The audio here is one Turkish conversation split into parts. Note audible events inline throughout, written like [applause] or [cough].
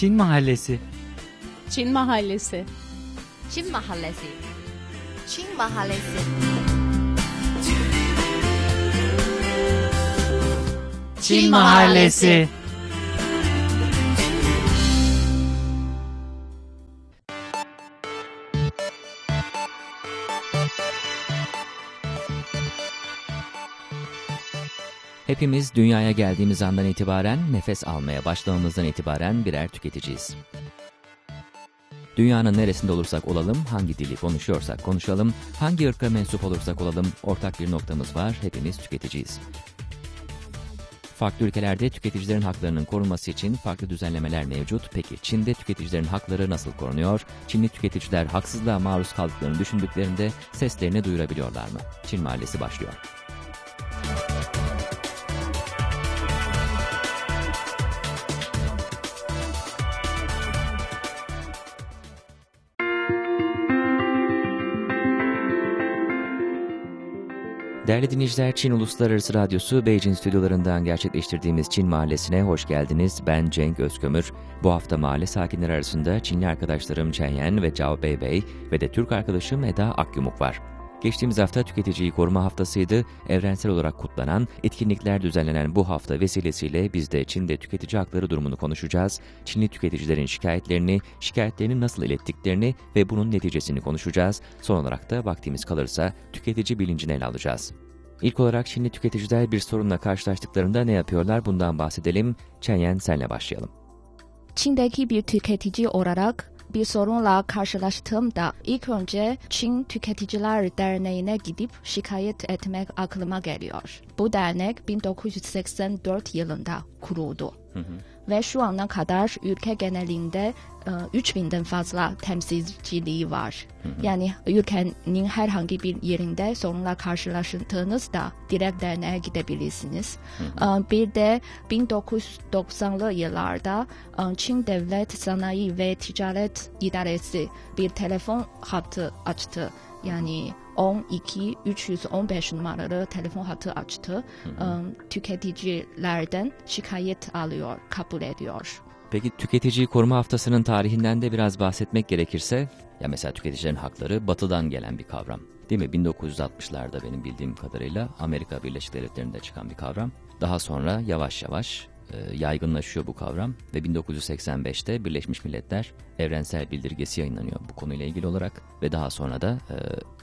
Çin Mahallesi. Çin Mahallesi. Çin Mahallesi. Çin Mahallesi. Çin Mahallesi Hepimiz dünyaya geldiğimiz andan itibaren, nefes almaya başlamamızdan itibaren birer tüketiciyiz. Dünyanın neresinde olursak olalım, hangi dili konuşuyorsak konuşalım, hangi ırka mensup olursak olalım, ortak bir noktamız var, hepimiz tüketiciyiz. Farklı ülkelerde tüketicilerin haklarının korunması için farklı düzenlemeler mevcut. Peki Çin'de tüketicilerin hakları nasıl korunuyor? Çinli tüketiciler haksızlığa maruz kaldıklarını düşündüklerinde seslerini duyurabiliyorlar mı? Çin Mahallesi başlıyor. Değerli dinleyiciler, Çin Uluslararası Radyosu Beijing stüdyolarından gerçekleştirdiğimiz Çin Mahallesi'ne hoş geldiniz. Ben Cenk Özkömür. Bu hafta mahalle sakinleri arasında Çinli arkadaşlarım Chen Yan ve Zhao Beibei ve de Türk arkadaşım Eda Akyumuk var. Geçtiğimiz hafta Tüketiciyi Koruma Haftası'ydı. Evrensel olarak kutlanan, etkinlikler düzenlenen bu hafta vesilesiyle biz de Çin'de tüketici hakları durumunu konuşacağız. Çinli tüketicilerin şikayetlerini, şikayetlerini nasıl ilettiklerini ve bunun neticesini konuşacağız. Son olarak da vaktimiz kalırsa tüketici bilincini ele alacağız. İlk olarak Çinli tüketiciler bir sorunla karşılaştıklarında ne yapıyorlar bundan bahsedelim. Chen senle başlayalım. Çin'deki bir tüketici olarak bir sorunla karşılaştığımda ilk önce Çin Tüketiciler Derneği'ne gidip şikayet etmek aklıma geliyor. Bu dernek 1984 yılında kuruldu. Hı hı. Ve şu ana kadar ülke genelinde e, 3000'den fazla temsilciliği var. Hı hı. Yani ülkenin herhangi bir yerinde sorunla karşılaştığınızda direkt derneğe gidebilirsiniz. Hı hı. E, bir de 1990'lı yıllarda e, Çin Devlet Sanayi ve Ticaret İdaresi bir telefon hattı açtı. Yani 12 315 numaralı telefon hattı açtı. Hı hı. Tüketicilerden şikayet alıyor, kabul ediyor. Peki tüketici koruma haftasının tarihinden de biraz bahsetmek gerekirse, ya mesela tüketicilerin hakları batıdan gelen bir kavram. Değil mi? 1960'larda benim bildiğim kadarıyla Amerika Birleşik Devletleri'nde çıkan bir kavram. Daha sonra yavaş yavaş e, yaygınlaşıyor bu kavram ve 1985'te Birleşmiş Milletler evrensel bildirgesi yayınlanıyor bu konuyla ilgili olarak ve daha sonra da e,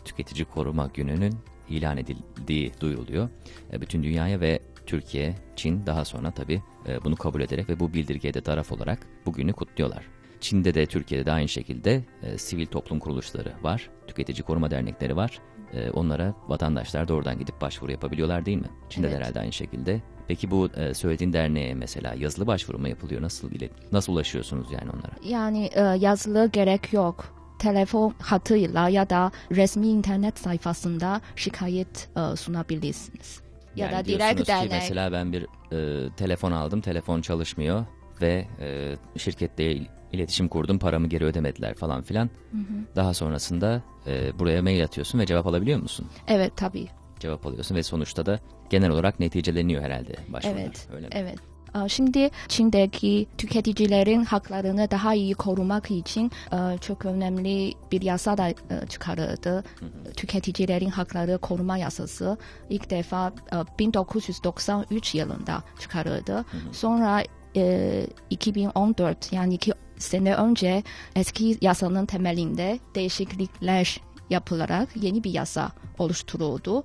tüketici koruma gününün ilan edildiği duyuruluyor. E, bütün dünyaya ve Türkiye, Çin daha sonra tabi e, bunu kabul ederek ve bu bildirgeye de taraf olarak bugünü kutluyorlar. Çin'de de Türkiye'de de aynı şekilde e, sivil toplum kuruluşları var, tüketici koruma dernekleri var. E, onlara vatandaşlar doğrudan gidip başvuru yapabiliyorlar değil mi? Çin'de evet. de herhalde aynı şekilde. Peki bu e, söylediğin derneğe mesela yazılı başvuru mu yapılıyor? Nasıl ilet nasıl ulaşıyorsunuz yani onlara? Yani e, yazılı gerek yok telefon hattıyla ya da resmi internet sayfasında şikayet e, sunabilirsiniz. Ya yani da direkt dernek. Mesela ben bir e, telefon aldım, telefon çalışmıyor ve e, şirkette iletişim kurdum, paramı geri ödemediler falan filan. Hı hı. Daha sonrasında e, buraya mail atıyorsun ve cevap alabiliyor musun? Evet tabii. Cevap alıyorsun ve sonuçta da genel olarak neticeleniyor herhalde başvurular. Evet, öyle mi? evet. Şimdi Çin'deki tüketicilerin haklarını daha iyi korumak için çok önemli bir yasa da çıkarıldı. Tüketicilerin hakları koruma yasası ilk defa 1993 yılında çıkarıldı. Sonra 2014 yani iki sene önce eski yasanın temelinde değişiklikler yapılarak yeni bir yasa oluşturuldu.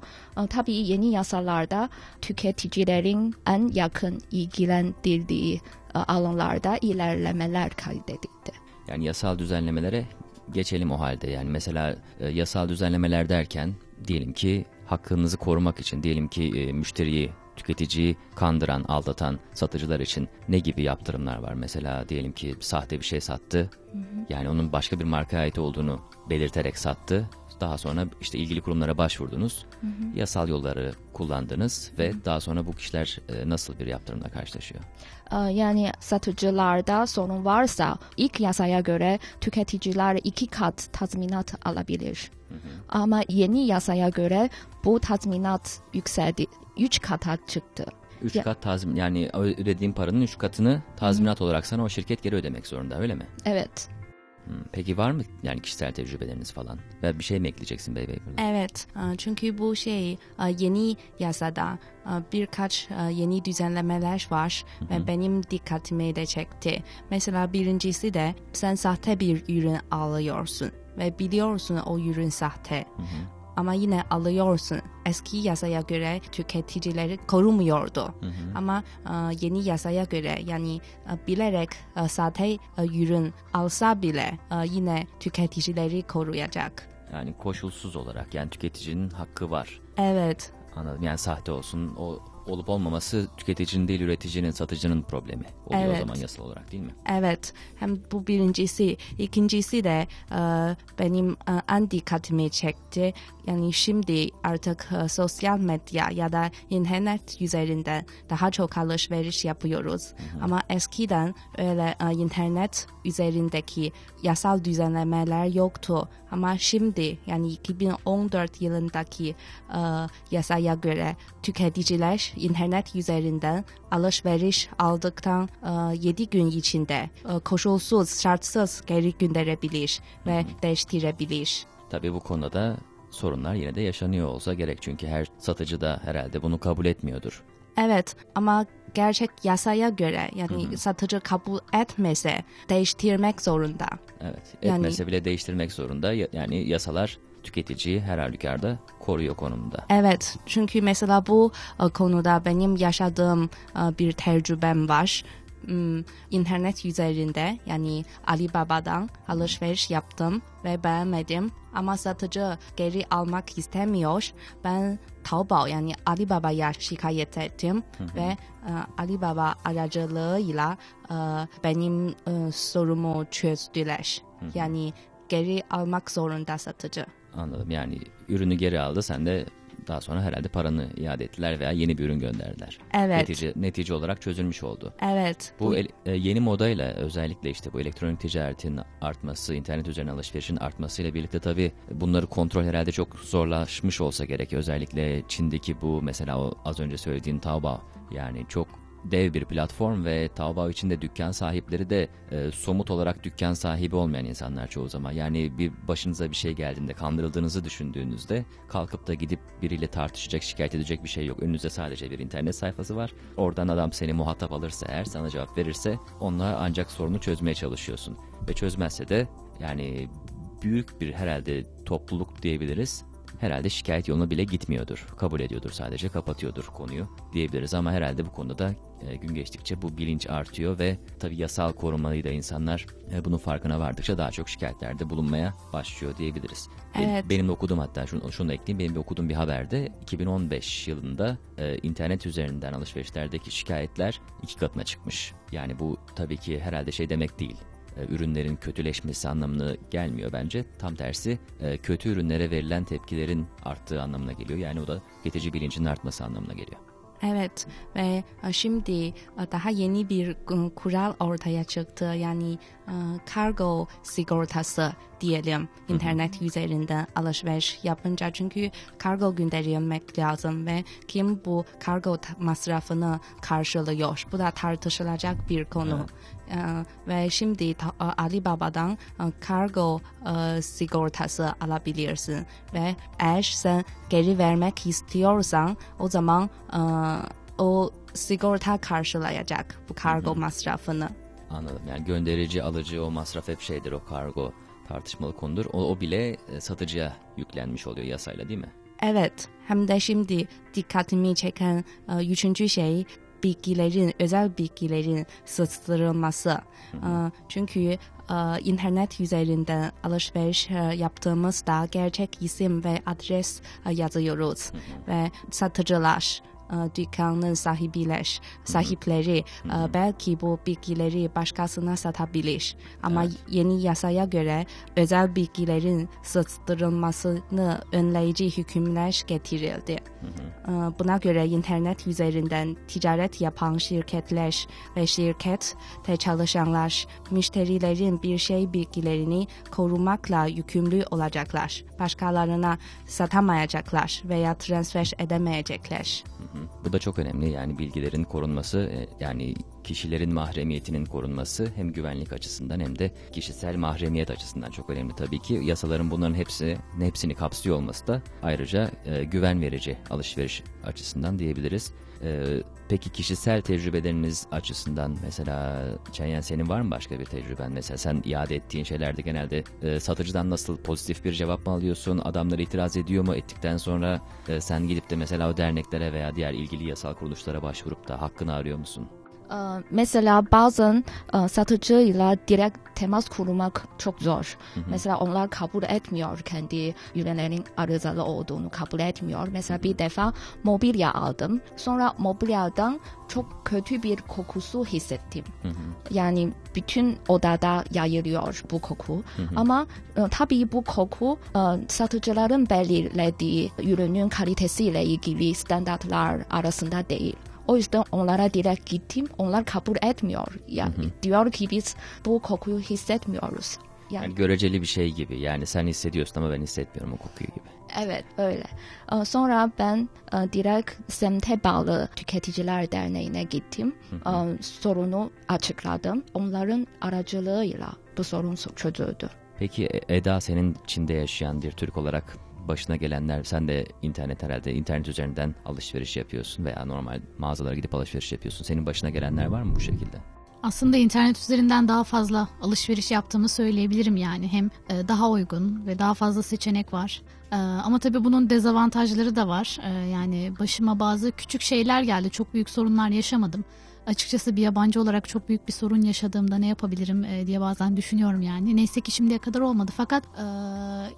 Tabii yeni yasalarda tüketicilerin en yakın ilgilendirdiği alanlarda ilerlemeler kaydedildi. Yani yasal düzenlemelere geçelim o halde. Yani mesela e, yasal düzenlemeler derken diyelim ki hakkınızı korumak için diyelim ki e, müşteriyi tüketiciyi kandıran, aldatan satıcılar için ne gibi yaptırımlar var? Mesela diyelim ki sahte bir şey sattı. Hı hı. Yani onun başka bir markaya ait olduğunu belirterek sattı. Daha sonra işte ilgili kurumlara başvurdunuz. Hı hı. Yasal yolları kullandınız ve hı hı. daha sonra bu kişiler e, nasıl bir yaptırımla karşılaşıyor? Yani satıcılarda sorun varsa ilk yasaya göre tüketiciler iki kat tazminat alabilir. Hı hı. Ama yeni yasaya göre bu tazminat yükseldi, üç kata çıktı. Üç Ya- kat tazmin yani ödediğin paranın üç katını tazminat olarak sana o şirket geri ödemek zorunda öyle mi? Evet. Hmm, Peki var mı yani kişisel tecrübeleriniz falan? Ve bir şey mi ekleyeceksin Bey Bey? burada? Evet, e, çünkü bu şey e, yeni yasada e, birkaç yeni düzenlemeler var ve benim dikkatimi de çekti. Mesela birincisi de sen sahte bir ürün alıyorsun ve biliyorsun o ürün sahte. Ama yine alıyorsun. Eski yasaya göre tüketicileri korumuyordu. Ama e, yeni yasaya göre yani e, bilerek e, sahte e, ürün alsa bile e, yine tüketicileri koruyacak. Yani koşulsuz olarak yani tüketicinin hakkı var. Evet, Anladım. Yani sahte olsun o olup olmaması tüketicinin değil üreticinin, satıcının problemi oluyor o Evet. zaman yasal olarak değil mi? evet. Hem bu birincisi. İkincisi de e, benim e, en dikkatimi çekti. Yani şimdi artık e, sosyal medya ya da internet üzerinden daha çok alışveriş yapıyoruz. Ama eskiden öyle e, internet üzerindeki yasal düzenlemeler yoktu. Ama şimdi yani 2014 yılındaki e, yasaya göre tüketiciler internet üzerinden alışveriş aldıktan 7 gün içinde e, koşulsuz, şartsız geri gönderebilir ve değiştirebilir. Tabii bu konuda da sorunlar yine de yaşanıyor olsa gerek. Çünkü her satıcı da herhalde bunu kabul etmiyordur. Evet ama gerçek yasaya göre yani satıcı kabul etmese değiştirmek zorunda. Evet. Yani- Etmese bile değiştirmek zorunda. Ya- Yani yasalar tüketiciyi her halükarda koruyor konumda. Evet çünkü mesela bu e, konuda benim yaşadığım e, bir tecrübem var. Hmm, İnternet üzerinde yani Alibaba'dan alışveriş yaptım ve beğenmedim ama satıcı geri almak istemiyor. Ben Taobao yani Alibaba'ya şikayet ettim ve e, Alibaba aracılığıyla e, benim e, sorumu çözdüler. Yani geri almak zorunda satıcı. Anladım. Yani ürünü geri aldı. Sen de daha sonra herhalde paranı iade ettiler veya yeni bir ürün gönderdiler. Evet. Netice, netice olarak çözülmüş oldu. Evet. Bu el- e, yeni modayla özellikle işte bu elektronik ticaretin artması, internet üzerine alışverişin artmasıyla birlikte tabii bunları kontrol herhalde çok zorlaşmış olsa gerek. Özellikle Çin'deki bu mesela o az önce söylediğin Taobao yani çok dev bir platform ve Taobao içinde dükkan sahipleri de e, somut olarak dükkan sahibi olmayan insanlar çoğu zaman. Yani bir başınıza bir şey geldiğinde kandırıldığınızı düşündüğünüzde kalkıp da gidip biriyle tartışacak, şikayet edecek bir şey yok. Önünüzde sadece bir internet sayfası var. Oradan adam seni muhatap alırsa eğer sana cevap verirse onunla ancak sorunu çözmeye çalışıyorsun. Ve çözmezse de yani büyük bir herhalde topluluk diyebiliriz. Herhalde şikayet yoluna bile gitmiyordur. Kabul ediyordur sadece kapatıyordur konuyu diyebiliriz. Ama herhalde bu konuda da e, gün geçtikçe bu bilinç artıyor ve tabii yasal korumayı da insanlar e, bunun farkına vardıkça daha çok şikayetlerde bulunmaya başlıyor diyebiliriz. Evet. Benim de okuduğum hatta şunu, şunu da ekleyeyim. Benim de okuduğum bir haberde 2015 yılında e, internet üzerinden alışverişlerdeki şikayetler iki katına çıkmış. Yani bu tabii ki herhalde şey demek değil ürünlerin kötüleşmesi anlamına gelmiyor bence. Tam tersi e, kötü ürünlere verilen tepkilerin arttığı anlamına geliyor. Yani o da tüketici bilincinin artması anlamına geliyor. Evet ve e, şimdi e, daha yeni bir e, kural ortaya çıktı. Yani e, kargo sigortası diyelim internet üzerinden alışveriş yapınca çünkü kargo göndermek lazım ve kim bu kargo masrafını karşılıyor? Bu da tartışılacak bir konu. E, ve şimdi e, Alibaba'dan e, kargo e, sigortası alabilirsin ve eğer sen geri vermek istiyorsan o zaman e, o sigorta karşılayacak bu kargo masrafını. Anladım. Yani gönderici, alıcı o masraf hep şeydir o kargo tartışmalı konudur. O, o bile e, satıcıya yüklenmiş oluyor yasayla değil mi? Evet, hem de şimdi dikkatimi çeken e, üçüncü şey bilgilerin, özel bilgilerin sızdırılması. E, çünkü e, internet üzerinden alışveriş e, yaptığımızda gerçek isim ve adres e, yazıyoruz ve satıcılar dükkanın sahibiler, sahipleri e, belki bu bilgileri başkasına satabilir. Ama yeni yasaya göre özel bilgilerin sızdırılmasını önleyici hükümler getirildi. E, Buna göre internet üzerinden ticaret yapan şirketler ve şirkette çalışanlar müşterilerin bir şey bilgilerini korumakla yükümlü olacaklar. Başkalarına satamayacaklar veya transfer edemeyecekler. Hı, Bu da çok önemli yani bilgilerin korunması e, yani kişilerin mahremiyetinin korunması hem güvenlik açısından hem de kişisel mahremiyet açısından çok önemli tabii ki. Yasaların bunların hepsi hepsini kapsıyor olması da ayrıca e, güven verici alışveriş açısından diyebiliriz. E, peki kişisel tecrübeleriniz açısından mesela Çayen senin var mı başka bir tecrüben? Mesela sen iade ettiğin şeylerde genelde e, satıcıdan nasıl pozitif bir cevap mı alıyorsun? Adamlar itiraz ediyor mu? Ettikten sonra e, sen gidip de mesela o derneklere veya diğer ilgili yasal kuruluşlara başvurup da hakkını arıyor musun? Ee, mesela bazen e, satıcıyla direkt temas kurmak çok zor. Mesela onlar kabul etmiyor kendi ürünlerin arızalı olduğunu kabul etmiyor. Mesela bir defa mobilya aldım. Sonra mobilyadan çok kötü bir kokusu hissettim. Yani bütün odada yayılıyor bu koku. Ama e, tabii bu koku e, satıcıların belirlediği ürünün kalitesiyle ilgili standartlar arasında değil. O yüzden onlara direkt gittim. Onlar kabul etmiyor. Yani diyor ki biz bu kokuyu hissetmiyoruz. Yani, Yani göreceli bir şey gibi. Yani sen hissediyorsun ama ben hissetmiyorum o kokuyu gibi. evet öyle. Sonra ben direkt semte bağlı tüketiciler derneğine gittim. Ee, Sorunu açıkladım. Onların aracılığıyla bu sorun çözüldü. Peki Eda senin Çin'de yaşayan bir Türk olarak başına gelenler sen de internet herhalde internet üzerinden alışveriş yapıyorsun veya normal mağazalara gidip alışveriş yapıyorsun. Senin başına gelenler var mı bu şekilde? Aslında internet üzerinden daha fazla alışveriş yaptığımı söyleyebilirim yani. Hem e, daha uygun ve daha fazla seçenek var. E, Ama tabii bunun dezavantajları da var. E, Yani başıma bazı küçük şeyler geldi. Çok büyük sorunlar yaşamadım. Açıkçası bir yabancı olarak çok büyük bir sorun yaşadığımda ne yapabilirim e, diye bazen düşünüyorum yani. Neyse ki şimdiye kadar olmadı. Fakat e,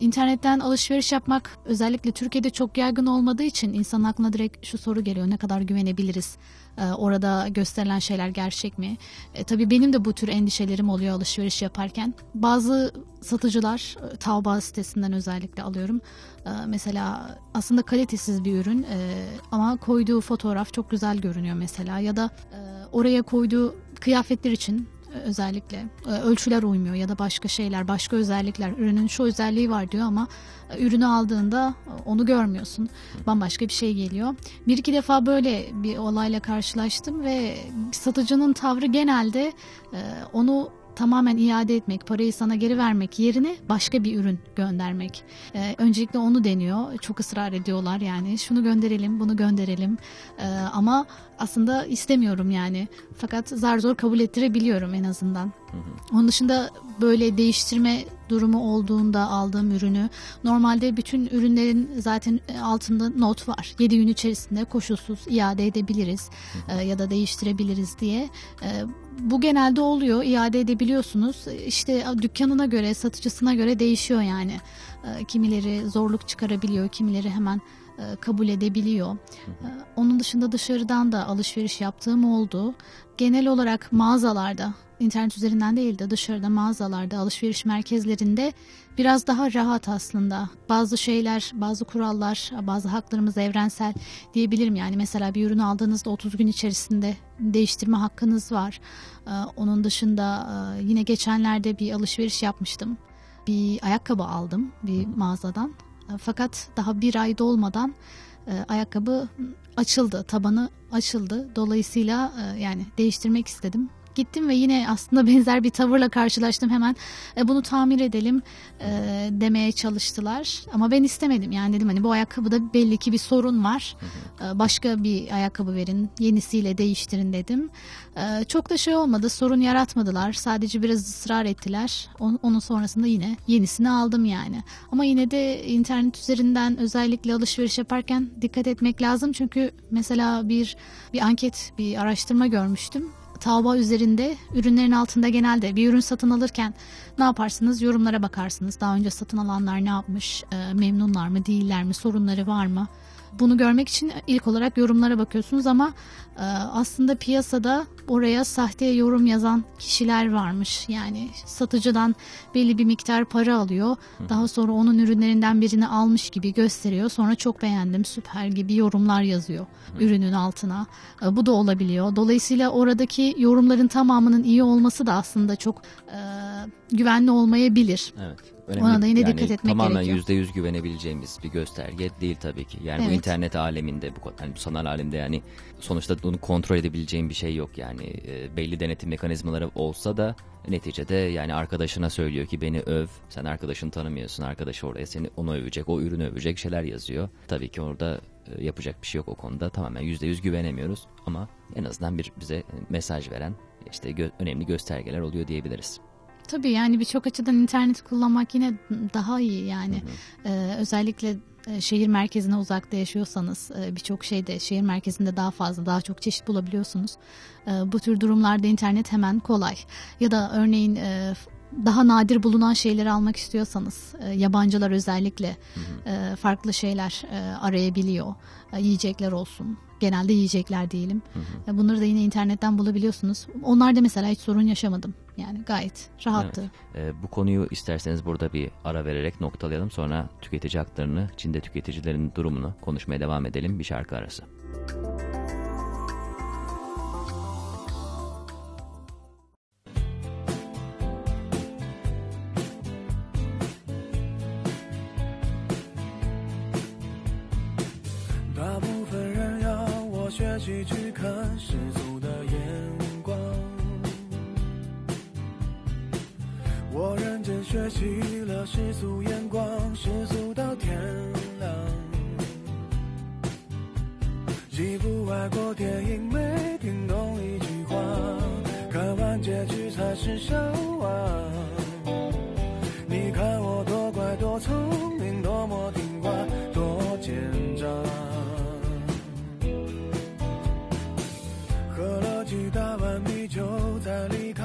internetten alışveriş yapmak özellikle Türkiye'de çok yaygın olmadığı için insanın aklına direkt şu soru geliyor. Ne kadar güvenebiliriz? E, orada gösterilen şeyler gerçek mi? E, tabii benim de bu tür endişelerim oluyor alışveriş yaparken. Bazı satıcılar e, Taobao sitesinden özellikle alıyorum. E, mesela aslında kalitesiz bir ürün e, ama koyduğu fotoğraf çok güzel görünüyor mesela ya da e, oraya koyduğu kıyafetler için özellikle e, ölçüler uymuyor ya da başka şeyler, başka özellikler. Ürünün şu özelliği var diyor ama e, ürünü aldığında e, onu görmüyorsun. Bambaşka bir şey geliyor. Bir iki defa böyle bir olayla karşılaştım ve satıcının tavrı genelde onu tamamen iade etmek, parayı sana geri vermek yerine başka bir ürün göndermek. Ee, öncelikle onu deniyor. Çok ısrar ediyorlar yani. Şunu gönderelim, bunu gönderelim. Ee, ama aslında istemiyorum yani. Fakat zar zor kabul ettirebiliyorum en azından. Onun dışında böyle değiştirme durumu olduğunda aldığım ürünü normalde bütün ürünlerin zaten altında not var. 7 gün içerisinde koşulsuz iade edebiliriz e, ya da değiştirebiliriz diye. E, bu genelde oluyor. iade edebiliyorsunuz. İşte dükkanına göre, satıcısına göre değişiyor yani. E, kimileri zorluk çıkarabiliyor, kimileri hemen e, kabul edebiliyor. E, Onun dışında dışarıdan da alışveriş yaptığım oldu. Genel olarak mağazalarda, internet üzerinden değil de dışarıda mağazalarda, alışveriş merkezlerinde biraz daha rahat aslında. Bazı şeyler, bazı kurallar, bazı haklarımız evrensel diyebilirim. Yani mesela bir ürünü aldığınızda 30 gün içerisinde değiştirme hakkınız var. E, Onun dışında e, yine geçenlerde bir alışveriş yapmıştım. Bir ayakkabı aldım bir mağazadan. Fakat daha bir ay dolmadan e, ayakkabı açıldı, tabanı açıldı. Dolayısıyla e, yani değiştirmek istedim. Gittim ve yine aslında [laughs] benzer bir tavırla karşılaştım. Hemen e, bunu tamir edelim e, demeye çalıştılar. Ama ben istemedim. Yani dedim hani bu ayakkabıda belli ki bir sorun var. E, başka bir ayakkabı verin, yenisiyle değiştirin dedim. E, çok da şey olmadı, sorun yaratmadılar. Sadece biraz ısrar ettiler. On- Onun sonrasında yine yenisini aldım yani. Ama yine de internet üzerinden özellikle alışveriş yaparken dikkat etmek lazım. Çünkü mesela bir bir anket, bir araştırma görmüştüm. Taobao üzerinde ürünlerin altında genelde bir ürün satın alırken ne yaparsınız? Yorumlara bakarsınız. Daha önce satın alanlar ne yapmış? E, memnunlar mı, değiller mi? Sorunları var mı? Bunu görmek için ilk olarak yorumlara bakıyorsunuz ama e, aslında piyasada oraya sahte yorum yazan kişiler varmış. Yani satıcıdan belli bir miktar para alıyor. Daha sonra onun ürünlerinden birini almış gibi gösteriyor. Sonra çok beğendim, süper gibi yorumlar yazıyor ürünün altına. E, Bu da olabiliyor. Dolayısıyla oradaki yorumların tamamının iyi olması da aslında çok e, güvenli olmayabilir. Evet. Önemli. Ona da yine yani dikkat etmek tamamen gerekiyor. yüzde yüz güvenebileceğimiz bir gösterge değil tabii ki. Yani bu Evet. internet aleminde, bu, yani bu sanal alemde yani sonuçta bunu kontrol edebileceğim bir şey yok. Yani e, belli denetim mekanizmaları olsa da neticede yani arkadaşına söylüyor ki beni öv. Sen arkadaşını tanımıyorsun. Arkadaşı oraya seni onu övecek, o ürünü övecek şeyler yazıyor. Tabii ki orada e, yapacak bir şey yok o konuda. Tamamen yüzde yüz güvenemiyoruz ama en azından bir bize mesaj veren işte gö- önemli göstergeler oluyor diyebiliriz. Tabii yani birçok açıdan internet kullanmak yine daha iyi yani. Ee, özellikle e, şehir merkezine uzakta yaşıyorsanız e, birçok şeyde şehir merkezinde daha fazla daha çok çeşit bulabiliyorsunuz. E, bu tür durumlarda internet hemen kolay. Ya da örneğin e, daha nadir bulunan şeyleri almak istiyorsanız yabancılar özellikle farklı şeyler arayabiliyor. Yiyecekler olsun. Genelde yiyecekler diyelim. E, bunları da yine internetten bulabiliyorsunuz. Onlarda mesela hiç sorun yaşamadım. Yani gayet rahattı. Ee, bu konuyu isterseniz burada bir ara vererek noktalayalım. Sonra tüketici haklarını, Çin'de tüketicilerin durumunu konuşmaya devam edelim. Bir şarkı arası. 大眼光，世俗到天亮。几部外国电影没听懂一句话，看完结局才是笑话。你看我多乖多聪明，多么听话，多奸诈。喝了几大碗米酒再离开，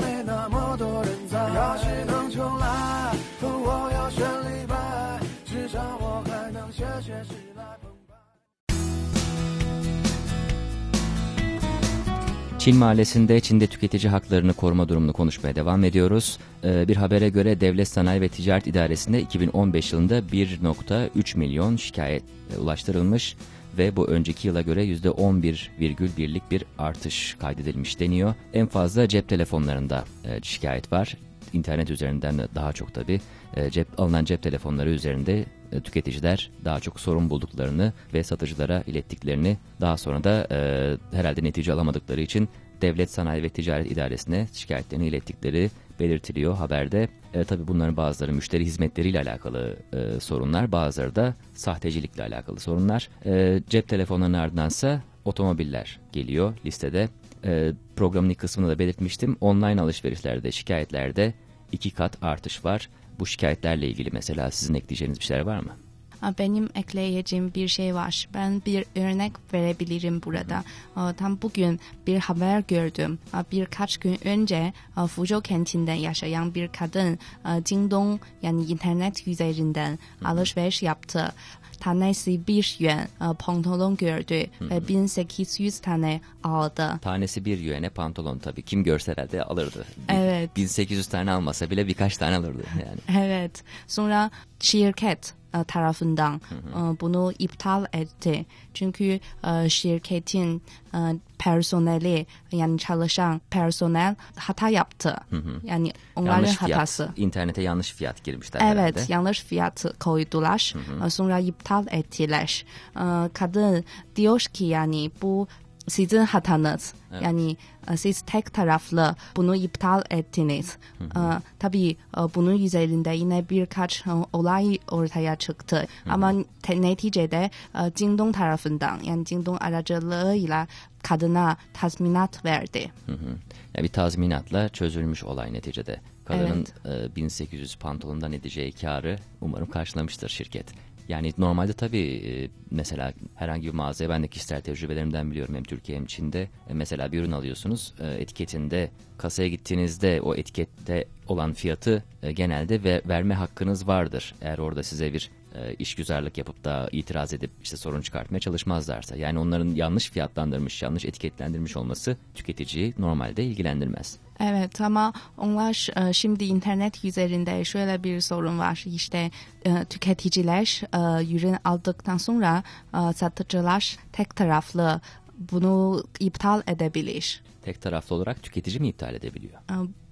Çin mahallesinde Çin'de tüketici haklarını koruma durumunu konuşmaya devam ediyoruz. Ee, bir habere göre Devlet Sanayi ve Ticaret İdaresi'nde 2015 yılında 1.3 milyon şikayet e, ulaştırılmış ve bu önceki yıla göre %11,1'lik bir artış kaydedilmiş deniyor. En fazla cep telefonlarında e, şikayet var. İnternet üzerinden de daha çok tabii e, cep alınan cep telefonları üzerinde e, tüketiciler daha çok sorun bulduklarını ve satıcılara ilettiklerini daha sonra da e, herhalde netice alamadıkları için Devlet Sanayi ve Ticaret İdaresi'ne şikayetlerini ilettikleri belirtiliyor haberde. E, tabii bunların bazıları müşteri hizmetleriyle alakalı e, sorunlar, bazıları da sahtecilikle alakalı sorunlar. E, cep telefonlarının ardındansa otomobiller geliyor listede. E, programın ilk kısmında da belirtmiştim. Online alışverişlerde, şikayetlerde iki kat artış var. Bu şikayetlerle ilgili mesela sizin ekleyeceğiniz bir şeyler var mı? Benim ekleyeceğim bir şey var. Ben bir örnek verebilirim burada. Tam bugün bir haber gördüm. Birkaç gün önce Fuzhou kentinden yaşayan bir kadın Jingdong yani internet üzerinden alışveriş yaptı. Tanesi bir yuan aa, pantolon gördü ve 1800 tane aldı. Tanesi bir yüene pantolon tabii. Kim görse herhalde alırdı. Bir- Evet. 1800 tane almasa bile birkaç tane alırdı yani. Evet. Sonra şirket e, tarafından bunu iptal etti. Çünkü şirketin personeli yani çalışan personel hata yaptı. Yani onların yanlış fiyat, hatası. internete yanlış fiyat girmişler Evet, herhalde. yanlış fiyat koydular. E, Sonra iptal ettiler. E, Kadın diyor ki yani bu sizin hatanız. Yani e, siz tek taraflı bunu iptal ettiniz. E, Tabii e, bunun üzerinde yine birkaç e, olay ortaya çıktı. Ama te- neticede e, Jingdong tarafından yani Jingdong aracılığıyla kadına tazminat verdi. Hı hı. Yani bir tazminatla çözülmüş olay neticede. Kadının e, 1800 pantolondan edeceği karı umarım karşılamıştır şirket. Yani normalde tabii e, mesela herhangi bir mağazaya ben de kişisel tecrübelerimden biliyorum hem Türkiye hem Çin'de. E, mesela bir ürün alıyorsunuz e, etiketinde kasaya gittiğinizde o etikette olan fiyatı genelde ve verme hakkınız vardır. Eğer orada size bir e, işgüzarlık yapıp da itiraz edip işte sorun çıkartmaya çalışmazlarsa. Yani onların yanlış fiyatlandırmış, yanlış etiketlendirmiş olması tüketiciyi normalde ilgilendirmez. Evet ama onlar e, şimdi internet üzerinde şöyle bir sorun var. İşte e, tüketiciler e, ürün aldıktan sonra satıcılar tek taraflı bunu iptal edebilir. Tek taraflı olarak tüketici mi iptal edebiliyor?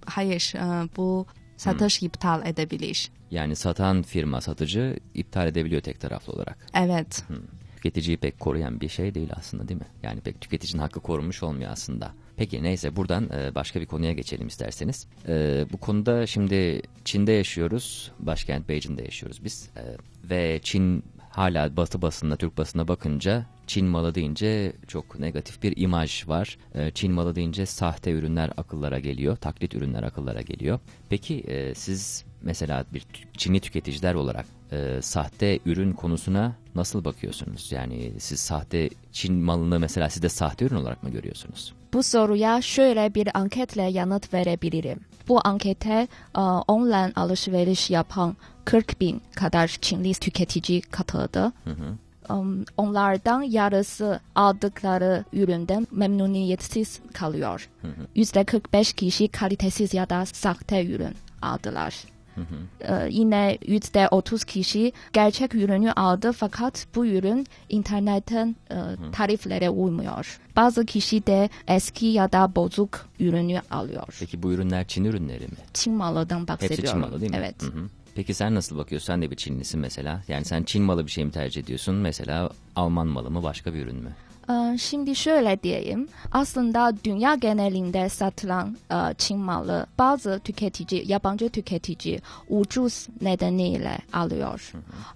Hayır bu satış iptal edebilir. Yani satan firma satıcı iptal edebiliyor tek taraflı olarak. Evet. Hmm. Tüketiciyi pek koruyan bir şey değil aslında değil mi? Yani pek tüketicinin hakkı korunmuş olmuyor aslında. Peki neyse buradan e, başka bir konuya geçelim isterseniz. E, bu konuda şimdi Çin'de yaşıyoruz. Başkent Beijing'de yaşıyoruz biz. E, ve Çin hala batı basında, Türk basına bakınca Çin malı deyince çok negatif bir imaj var. E, Çin malı deyince sahte ürünler akıllara geliyor, taklit ürünler akıllara geliyor. Peki e, siz mesela bir Çinli tüketiciler olarak e, sahte ürün konusuna nasıl bakıyorsunuz? Yani siz sahte Çin malını mesela siz de sahte ürün olarak mı görüyorsunuz? Bu soruya şöyle bir anketle yanıt verebilirim. Bu ankete e, online alışveriş yapan 40 bin kadar Çinli tüketici katıldı. Hı hı. Um, onlardan yarısı aldıkları üründen memnuniyetsiz kalıyor. Yüzde 45 kişi kalitesiz ya da sahte ürün aldılar. Ee, yine yüzde 30 kişi gerçek ürünü aldı fakat bu ürün internetten e, tariflere uymuyor. Bazı kişi de eski ya da bozuk ürünü alıyor. Peki bu ürünler Çin ürünleri mi? Çin malıdan bahsediyorum. Hepsi Çin malı değil mi? Evet. Hı hı. Peki sen nasıl bakıyorsun? Sen de bir Çinlisin mesela. Yani sen Çin malı bir şey mi tercih ediyorsun? Mesela Alman malı mı başka bir ürün mü? Ee, Şimdi şöyle diyeyim. Aslında dünya genelinde satılan e, Çin malı bazı tüketici, yabancı tüketici ucuz nedeniyle alıyor.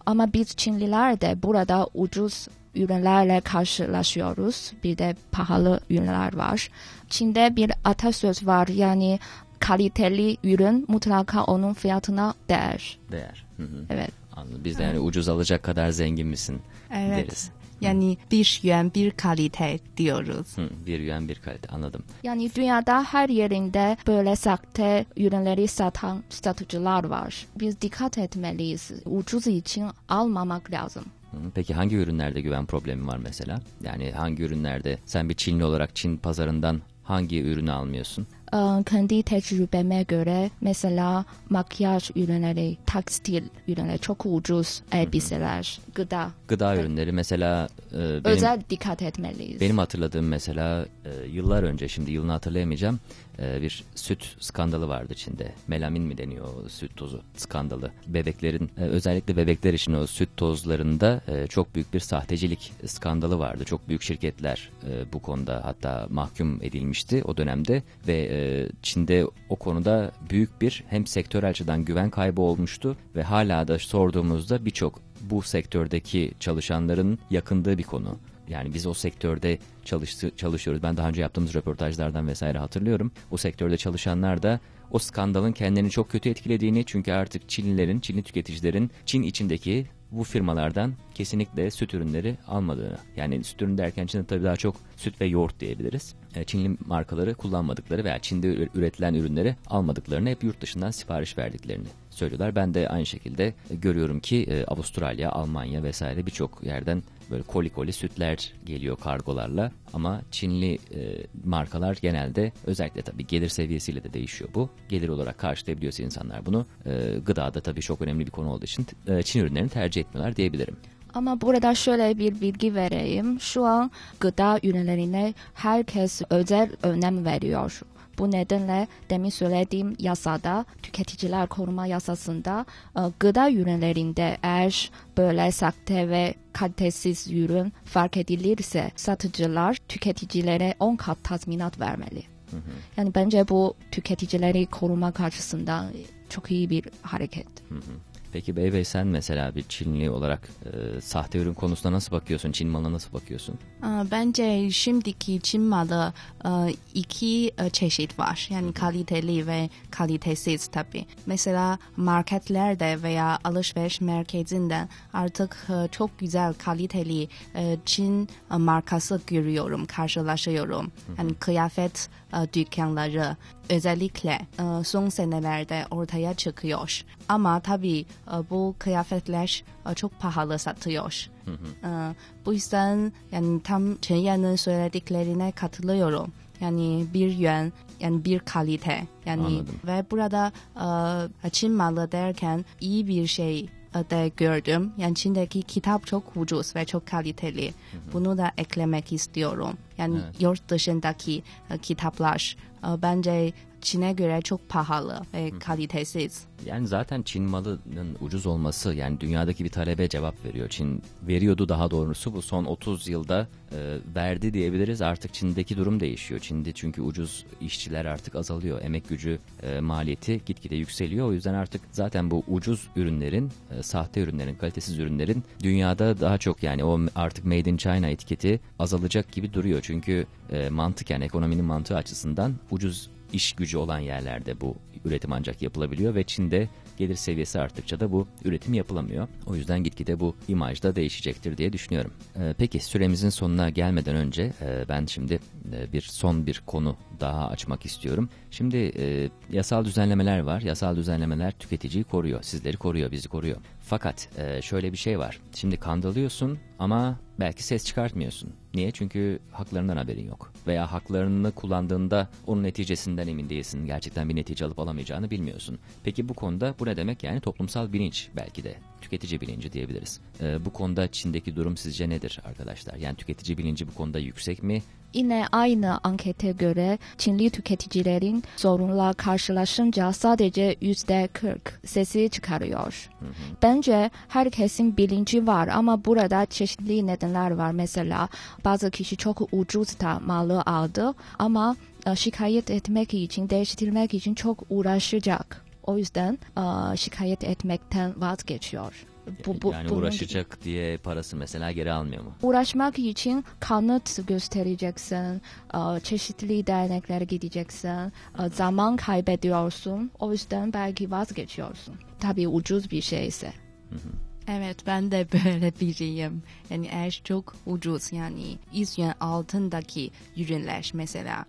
Ama biz Çinliler de burada ucuz ürünlerle karşılaşıyoruz. Bir de pahalı ürünler var. Çin'de bir atasöz var yani kaliteli ürün mutlaka onun fiyatına değer. Değer. Hı hı. Evet. Anladım. Biz de yani ucuz alacak kadar zengin misin Evet. deriz. Yani bir yuan bir kalite diyoruz. Hı, bir yuan bir kalite anladım. Yani dünyada her yerinde böyle sahte ürünleri satan satıcılar var. Biz dikkat etmeliyiz. Ucuz için almamak lazım. Hı, Peki hangi ürünlerde güven problemi var mesela? Yani hangi ürünlerde sen bir Çinli olarak Çin pazarından hangi ürünü almıyorsun? Kendi tecrübeme göre mesela makyaj ürünleri, tekstil ürünleri çok ucuz elbiseler, gıda. Gıda ürünleri mesela e, benim Özel dikkat etmeliyiz. benim hatırladığım mesela e, yıllar önce şimdi yılını hatırlayamayacağım e, bir süt skandalı vardı Çin'de. Melamin mi deniyor o süt tozu skandalı. Bebeklerin e, özellikle bebekler için o süt tozlarında e, çok büyük bir sahtecilik skandalı vardı. Çok büyük şirketler e, bu konuda hatta mahkum edilmişti o dönemde ve e, Çin'de o konuda büyük bir hem sektörel açıdan güven kaybı olmuştu ve hala da sorduğumuzda birçok bu sektördeki çalışanların yakındığı bir konu. Yani biz o sektörde çalıştı, çalışıyoruz. Ben daha önce yaptığımız röportajlardan vesaire hatırlıyorum. O sektörde çalışanlar da o skandalın kendilerini çok kötü etkilediğini çünkü artık Çinlilerin, Çinli tüketicilerin Çin içindeki bu firmalardan kesinlikle süt ürünleri almadığını. Yani süt ürünü derken Çin'de tabii daha çok süt ve yoğurt diyebiliriz. E, Çinli markaları kullanmadıkları veya Çin'de ür- üretilen ürünleri almadıklarını hep yurt dışından sipariş verdiklerini söylüyorlar. Ben de aynı şekilde e, görüyorum ki e, Avustralya, Almanya vesaire birçok yerden böyle koli koli sütler geliyor kargolarla ama Çinli markalar genelde özellikle tabii gelir seviyesiyle de değişiyor bu. Gelir olarak karşılayabiliyorsa insanlar bunu e, gıdada tabii çok önemli bir konu olduğu için Çin ürünlerini tercih etmiyorlar diyebilirim. Ama burada şöyle bir bilgi vereyim. Şu an gıda ürünlerine herkes özel önem veriyor. Bu nedenle demin söylediğim yasada, tüketiciler koruma yasasında e, gıda ürünlerinde eğer böyle sahte ve kalitesiz ürün fark edilirse satıcılar tüketicilere 10 kat tazminat vermeli. Yani bence bu tüketicileri korumak açısından çok iyi bir hareket. Peki Bey Bey sen mesela bir Çinli olarak e, sahte ürün konusuna nasıl bakıyorsun? Çin malına nasıl bakıyorsun? Bence şimdiki Çin malı e, iki e, çeşit var. Yani kaliteli ve kalitesiz tabii. Mesela marketlerde veya alışveriş merkezinde artık e, çok güzel kaliteli e, Çin e, markası görüyorum, karşılaşıyorum. Yani kıyafet e, dükkanları özellikle e, son senelerde ortaya çıkıyor. Ama tabii e, bu kıyafetler e, çok pahalı satıyor. E, bu yüzden yani tam Chen Yan'ın söylediklerine katılıyorum. Yani bir yön, yani bir kalite. Yani Anladım. ve burada e, Çin malı derken iyi bir şey de gördüm. Yani Çin'deki kitap çok ucuz ve çok kaliteli. Bunu da eklemek istiyorum. Yani Evet. yurt dışındaki e, kitaplar e, bence Çin'e göre çok pahalı ve kalitesiz. Yani zaten Çin malının ucuz olması yani dünyadaki bir talebe cevap veriyor. Çin veriyordu daha doğrusu bu son 30 yılda e, verdi diyebiliriz. Artık Çin'deki durum değişiyor. Çin'de çünkü ucuz işçiler artık azalıyor. Emek gücü e, maliyeti gitgide yükseliyor. O yüzden artık zaten bu ucuz ürünlerin, e, sahte ürünlerin, kalitesiz ürünlerin dünyada daha çok yani o artık Made in China etiketi azalacak gibi duruyor. Çünkü e, mantıken ekonominin mantığı açısından ucuz iş gücü olan yerlerde bu üretim ancak yapılabiliyor ve Çin'de gelir seviyesi arttıkça da bu üretim yapılamıyor. O yüzden gitgide bu imaj da değişecektir diye düşünüyorum. Ee, peki süremizin sonuna gelmeden önce e, ben şimdi e, bir son bir konu daha açmak istiyorum. Şimdi e, yasal düzenlemeler var. Yasal düzenlemeler tüketiciyi koruyor, sizleri koruyor, bizi koruyor. Fakat e, şöyle bir şey var. Şimdi kandırılıyorsun ama belki ses çıkartmıyorsun. Niye? Çünkü haklarından haberin yok. Veya haklarını kullandığında onun neticesinden emin değilsin. Gerçekten bir netice alıp alamayacağını bilmiyorsun. Peki bu konuda bu ne demek? Yani toplumsal bilinç belki de. Tüketici bilinci diyebiliriz. Ee, bu konuda Çin'deki durum sizce nedir arkadaşlar? Yani tüketici bilinci bu konuda yüksek mi? Yine aynı ankete göre Çinli tüketicilerin sorunla karşılaşınca sadece yüzde 40 sesi çıkarıyor. Bence herkesin bilinci var ama burada çeşitli nedenler var. Mesela bazı kişi çok ucuz da malı aldı ama e, şikayet etmek için, değiştirmek için çok uğraşacak. O yüzden e, şikayet etmekten vazgeçiyor. Bu, bu, yani bunun gibi. uğraşacak diye parası mesela geri almıyor mu? uğraşmak için kanıt göstereceksin, e, çeşitli derneklere gideceksin, zaman kaybediyorsun. O yüzden belki vazgeçiyorsun. Tabii ucuz bir şeyse. Evet ben de böyle [laughs] biriyim. Yani eğer çok ucuz yani 100 yuan altındaki ürünler mesela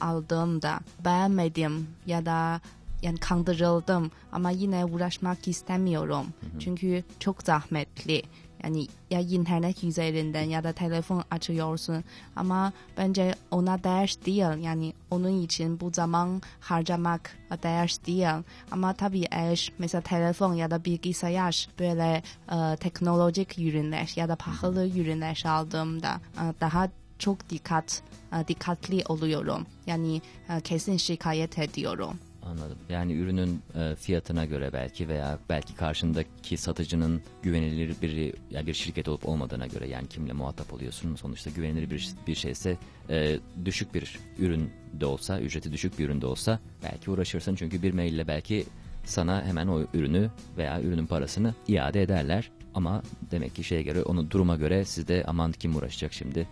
aldığımda beğenmedim ya da yani kandırıldım ama yine uğraşmak istemiyorum. Çünkü çok zahmetli. Yani ya internet üzerinden ya da telefon açıyorsun ama bence ona değer değil. Yani onun için bu zaman harcamak değer değil. Ama tabii eğer mesela telefon ya da bilgisayar böyle e, teknolojik ürünler ya da pahalı ürünler aldığımda e, daha çok dikkat e, dikkatli oluyorum. Yani e, kesin şikayet ediyorum. Anladım. Yani ürünün e, fiyatına göre belki veya belki karşındaki satıcının güvenilir bir yani bir şirket olup olmadığına göre yani kimle muhatap oluyorsun sonuçta güvenilir bir bir şeyse e, düşük bir ürün de olsa ücreti düşük bir ürün de olsa belki uğraşırsın çünkü bir maille belki sana hemen o ürünü veya ürünün parasını iade ederler. Ama demek ki şeye göre, onu duruma göre siz de aman kim uğraşacak şimdi,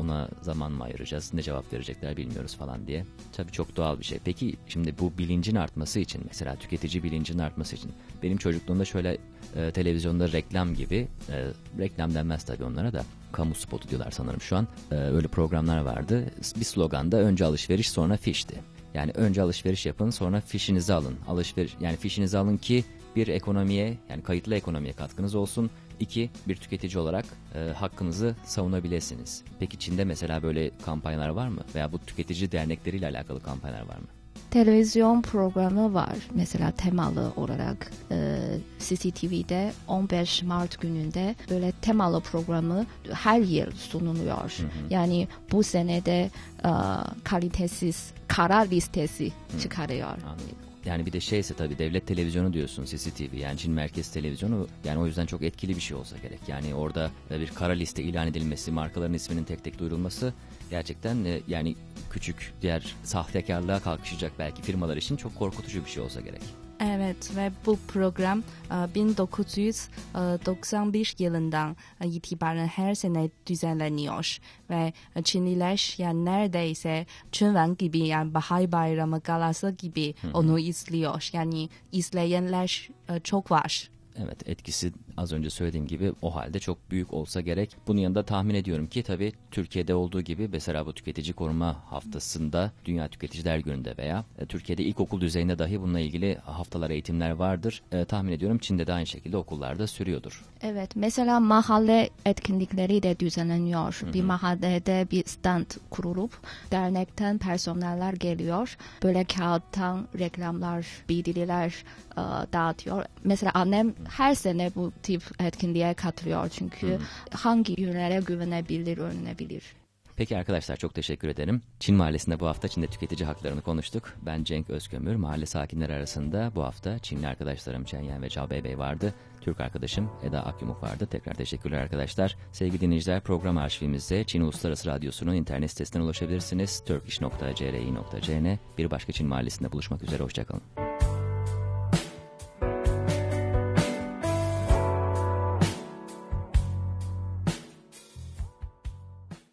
ona zaman mı ayıracağız, ne cevap verecekler bilmiyoruz falan diye. Tabii çok doğal bir şey. Peki şimdi bu bilincin artması için, mesela tüketici bilincinin artması için, benim çocukluğumda şöyle e, televizyonda reklam gibi, e, reklam denmez tabii onlara da, kamu spotu diyorlar sanırım şu an, E, öyle programlar vardı. Bir sloganda önce alışveriş sonra fişti. Yani önce alışveriş yapın sonra fişinizi alın. Alışveriş yani fişinizi alın ki bir ekonomiye yani kayıtlı ekonomiye katkınız olsun. İki bir tüketici olarak e, hakkınızı savunabilirsiniz. Peki Çin'de mesela böyle kampanyalar var mı? Veya bu tüketici dernekleriyle alakalı kampanyalar var mı? Televizyon programı var. Mesela temalı olarak e, CCTV'de 15 Mart gününde böyle temalı programı her yıl sunuluyor. Yani bu senede e, kalitesiz kara listesi çıkarıyor. Anladım. Yani bir de şeyse tabii devlet televizyonu diyorsun CCTV yani Çin Merkez Televizyonu yani o yüzden çok etkili bir şey olsa gerek. Yani orada e, bir kara liste ilan edilmesi, markaların isminin tek tek duyurulması gerçekten e, yani küçük diğer sahtekarlığa kalkışacak belki firmalar için çok korkutucu bir şey olsa gerek. Evet ve bu program e, 1991 yılından e, itibaren her sene düzenleniyor ve e, Çinliler yani neredeyse Çınvan gibi yani Bahay Bayramı galası gibi onu izliyor. Yani izleyenler e, çok var. Evet etkisi az önce söylediğim gibi o halde çok büyük olsa gerek. Bunun yanında tahmin ediyorum ki tabii Türkiye'de olduğu gibi mesela bu tüketici koruma haftasında Dünya Tüketiciler Günü'nde veya e, Türkiye'de ilkokul düzeyinde dahi bununla ilgili haftalar eğitimler vardır. E, tahmin ediyorum Çin'de de aynı şekilde okullarda sürüyordur. Evet, mesela mahalle etkinlikleri de düzenleniyor. Bir mahallede bir stand kurulup dernekten personeller geliyor. Böyle kağıttan reklamlar, bildiriler e, dağıtıyor. Mesela annem her sene bu tip etkinliğe katılıyor çünkü hangi ürünlere güvenebilir, öğrenebilir. Peki arkadaşlar çok teşekkür ederim. Çin Mahallesi'nde bu hafta Çin'de tüketici haklarını konuştuk. Ben Cenk Özkömür. Mahalle sakinleri arasında bu hafta Çinli arkadaşlarım Chen Yan ve Cao Beybey vardı. Türk arkadaşım Eda Akyumuk vardı. Tekrar teşekkürler arkadaşlar. Sevgili dinleyiciler program arşivimizde Çin Uluslararası Radyosu'nun internet sitesinden ulaşabilirsiniz. turkish.cri.cn Bir başka Çin Mahallesi'nde buluşmak üzere. Hoşçakalın.